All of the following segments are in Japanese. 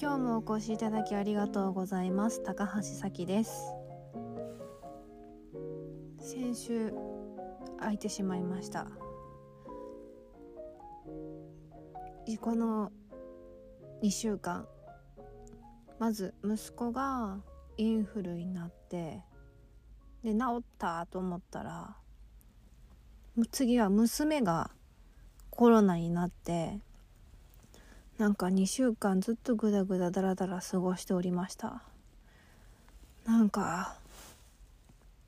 今日もお越しいただきありがとうございます。高橋咲です。先週空いてしまいました。この2週間まず息子がインフルになってで治ったと思ったら次は娘がコロナになってなんか2週間ずっとグダグダダラダラ過ごしておりました。なんか、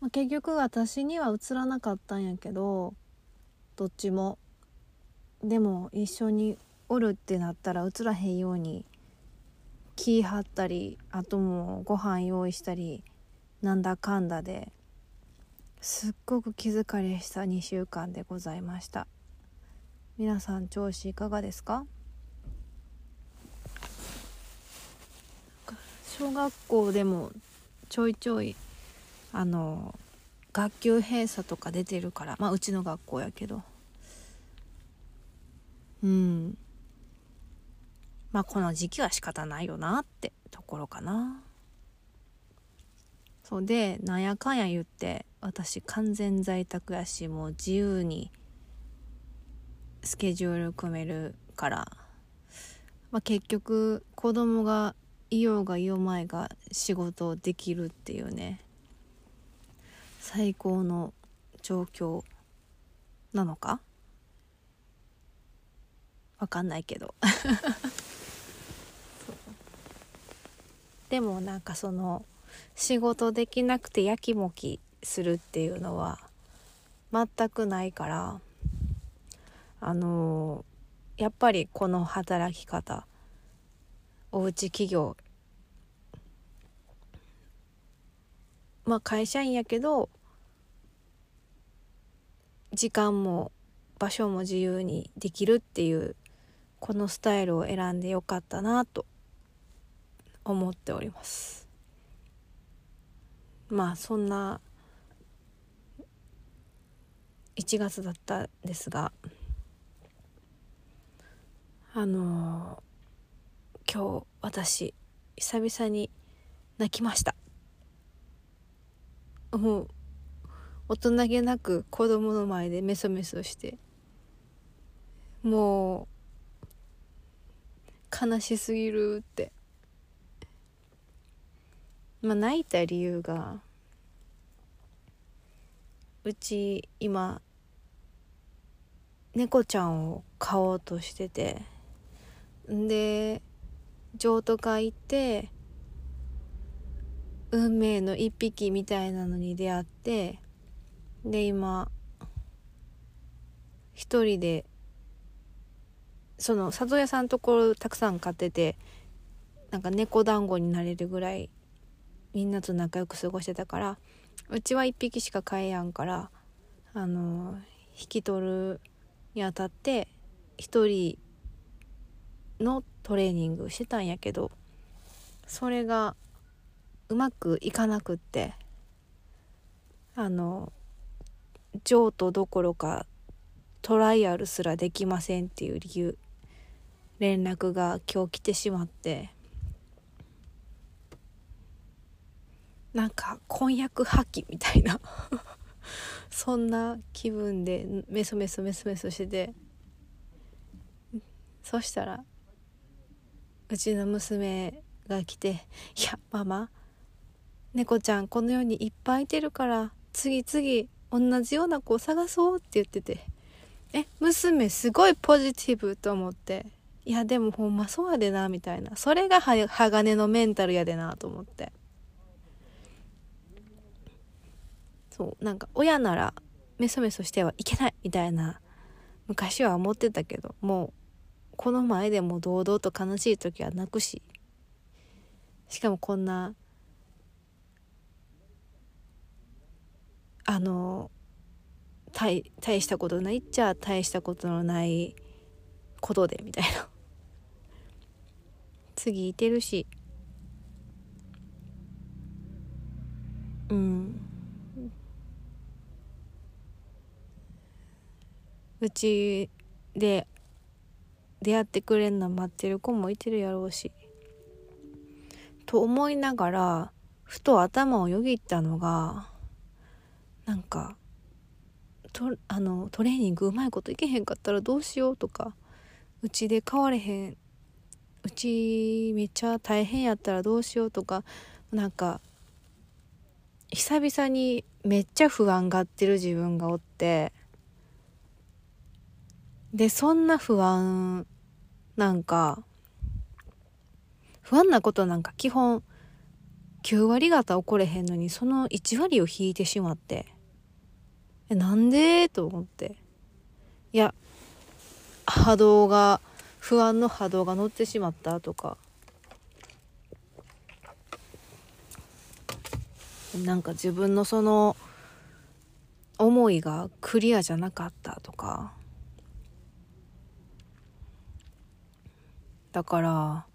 まあ、結局私には映らなかったんやけどどっちも。でも一緒におるってなったら映らへんように気張ったりあともうご飯用意したりなんだかんだで。すっごく気疲れした2週間でございました。皆さん調子いかがですか？小学校でもちょいちょいあの学級閉鎖とか出てるからまあうちの学校やけど。うん。まあこの時期は仕方ないよなってところかな。そうでなんやかんや言って私完全在宅やしもう自由にスケジュール組めるから、まあ、結局子供がいようがいようまいが仕事できるっていうね。最高の状況なのか？わかんないけど。でもなんかその仕事できなくてやきもきするっていうのは全くないからあのー、やっぱりこの働き方おうち企業まあ会社員やけど時間も場所も自由にできるっていうこのスタイルを選んでよかったなと思っております。まあそんな1月だったんですがあのー、今日私久々に泣きました。もう大人げなく子供の前でメソメソして。もう悲しすぎるって。まあ泣いた理由がうち今猫ちゃんを飼おうとしてて。で譲渡会行って運命の一匹みたいなのに出会ってで今一人でその里親さんところたくさん飼っててなんか猫団子になれるぐらいみんなと仲良く過ごしてたからうちは1匹しか飼えやんからあの引き取るにあたって1人のトレーニングしてたんやけどそれがうまくいかなくってあの譲渡どころかトライアルすらできませんっていう理由連絡が今日来てしまって。なんか婚約破棄みたいな。そんな気分でメソメソメソメソしてて。そしたらうちの娘が来て「いやママ猫ちゃんこの世にいっぱいいてるから次々同じような子を探そう」って言ってて。え娘すごいポジティブと思って。いやでもほんまそうやでなみたいな。それが鋼のメンタルやでなと思って。そうなんか親ならメソメソしてはいけないみたいな昔は思ってたけどもうこの前でも堂々と悲しい時は泣くし。しかもこんなあの大大したことないっちゃ大したことのないことでみたいな。次いてるし。うん。うちで出会ってくれんの待ってる子もいてるやろうし。と思いながらふと頭をよぎったのがなんかとあのトレーニングうまいこといけへんかったらどうしようとかうちで変われへんうちめっちゃ大変やったらどうしようとかなんか久々にめっちゃ不安がってる自分がおってでそんな不安なんか不安なことなんか基本9割方起これへんのにその1割を引いてしまって。えなんで？と思って。いや波動が不安の波動が乗ってしまったとか。なんか自分のその思いがクリアじゃなかったとか。だから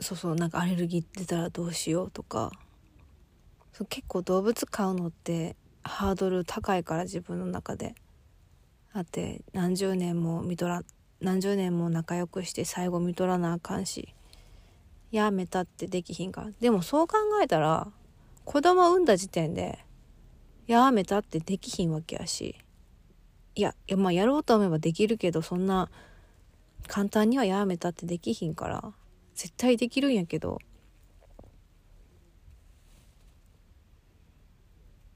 そうそうなんかアレルギー出たらどうしようとか。そう結構動物飼うのってハードル高いから自分の中で。だって何十年も見とら何十年も仲良くして最後見とらなあかんしやめたってできひんかでもそう考えたら子供産んだ時点でやめたってできひんわけやし。いやいやまあやろうと思えばできるけどそんな簡単にはやめたってできひんから。絶対できるんやけど。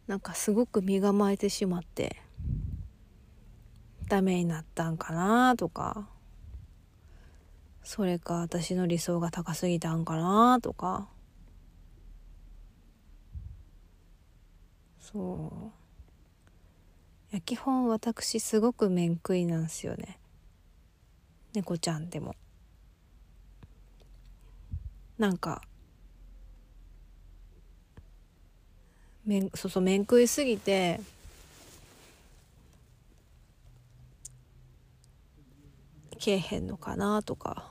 なんかすごく身構えてしまってダメになったんかなとか。それか私の理想が高すぎたんかなとか。そう。や基本私すごく面食いなんすよね。猫ちゃんでも。なんか面そうそう面食いすぎてけえへんのかなとか。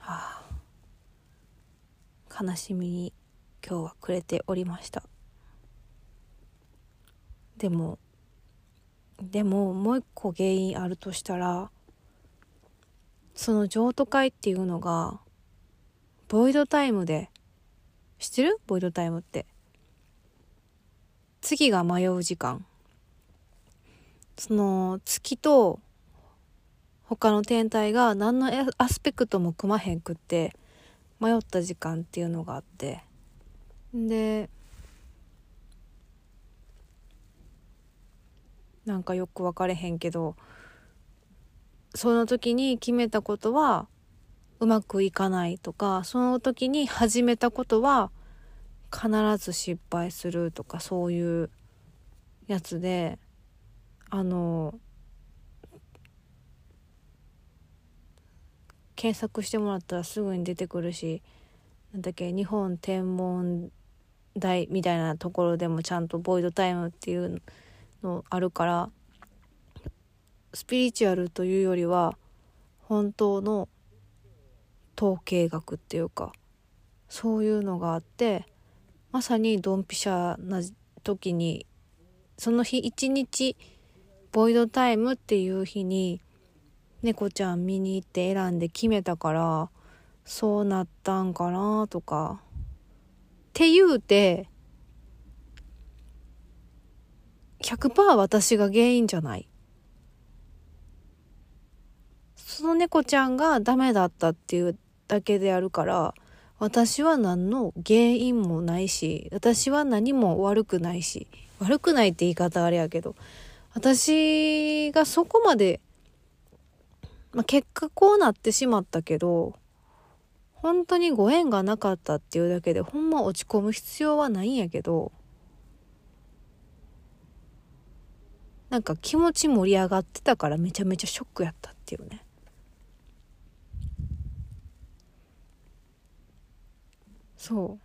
はあ。悲しみに今日は暮れておりました。でもでももう一個原因あるとしたらその譲渡会っていうのがボイドタイムで。知ってる？ボイドタイムって。次が迷う時間。その月と他の天体が何のアスペクトも組まへんくって迷った時間っていうのがあって。でなんかよく分かれへんけどその時に決めたことはうまくいかないとかその時に始めたことは必ず失敗するとかそういうやつであの検索してもらったらすぐに出てくるしなんだっけ日本天文台みたいなところでもちゃんとボイドタイムっていうのあるからスピリチュアルというよりは本当の統計学っていうかそういうのがあってまさにドンピシャな時にその日一日ボイドタイムっていう日に猫ちゃん見に行って選んで決めたからそうなったんかなとかって言うて100%私が原因じゃない。その猫ちゃんがダメだったっていうだけであるから私は何の原因もないし私は何も悪くないし悪くないって言い方あれやけど私がそこまで、まあ、結果こうなってしまったけど本当にご縁がなかったっていうだけでほんま落ち込む必要はないんやけどなんか気持ち盛り上がってたからめちゃめちゃショックやったっていうね。そ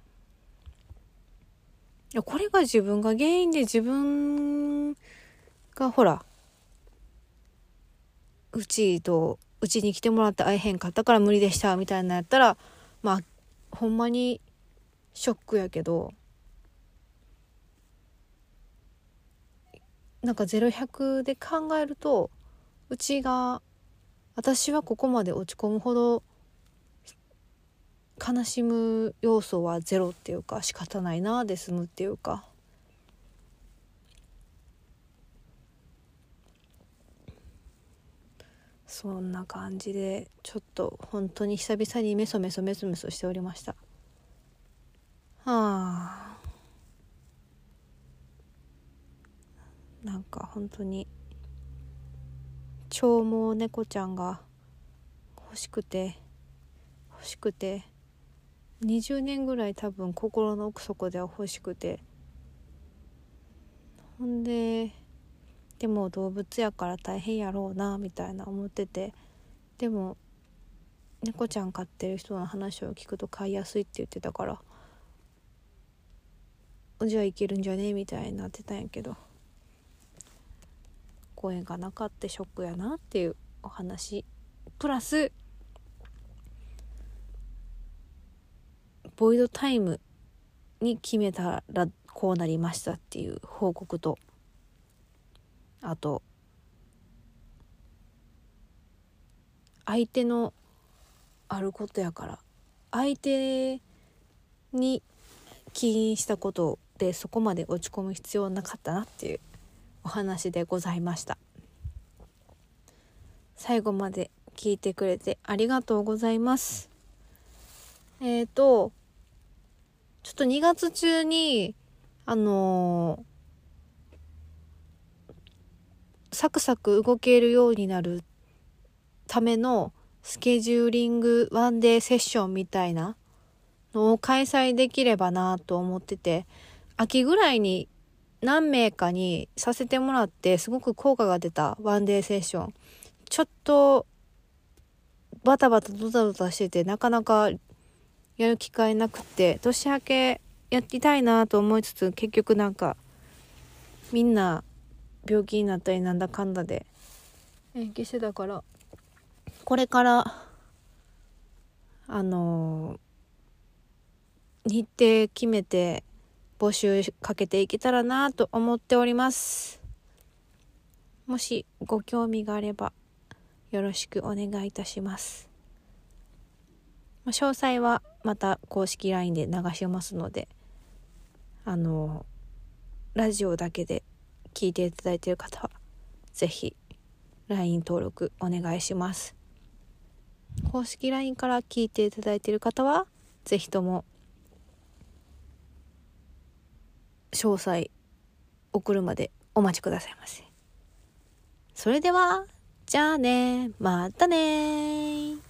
う。これが自分が原因で自分がほらうちとうちに来てもらって会えへんかったから無理でしたみたいなやったらまあほんまにショックやけどなんか0100で考えるとうちが私はここまで落ち込むほど悲しむ要素はゼロっていうか仕方ないなで済むっていうか。そんな感じでちょっと本当に久々にメソメソメソメソしておりました。はあ。なんか本当に長毛猫ちゃんが欲しくて欲しくて。20年ぐらい多分心の奥底では欲しくて。ほんででも動物やから大変やろうなみたいな思ってて。でも猫ちゃん飼ってる人の話を聞くと飼いやすいって言ってたから。じゃあいけるんじゃねみたいになってたんやけど。声がなかってショックやなっていうお話。プラスボイドタイムに決めたらこうなりましたっていう報告とあと相手のあることやから相手に起因したことでそこまで落ち込む必要なかったなっていうお話でございました。最後まで聞いてくれてありがとうございます。えっ、ー、とちょっと2月中にあのサクサク動けるようになるためのスケジューリングワンデーセッションみたいなのを開催できればなと思ってて秋ぐらいに何名かにさせてもらってすごく効果が出たワンデーセッション。ちょっとバタバタドタドタしててなかなかやる機会なくて年明けやりたいなと思いつつ結局なんかみんな病気になったりなんだかんだで延期してたから。これからあのー、日程決めて募集かけていけたらなと思っております。もしご興味があればよろしくお願いいたします詳細はまた公式 LINE で流しますのであのラジオだけで聞いていただいている方は是非 LINE 登録お願いします。公式 LINE から聞いていただいている方は是非とも詳細送るまでお待ちくださいませ。それではじゃあねまたね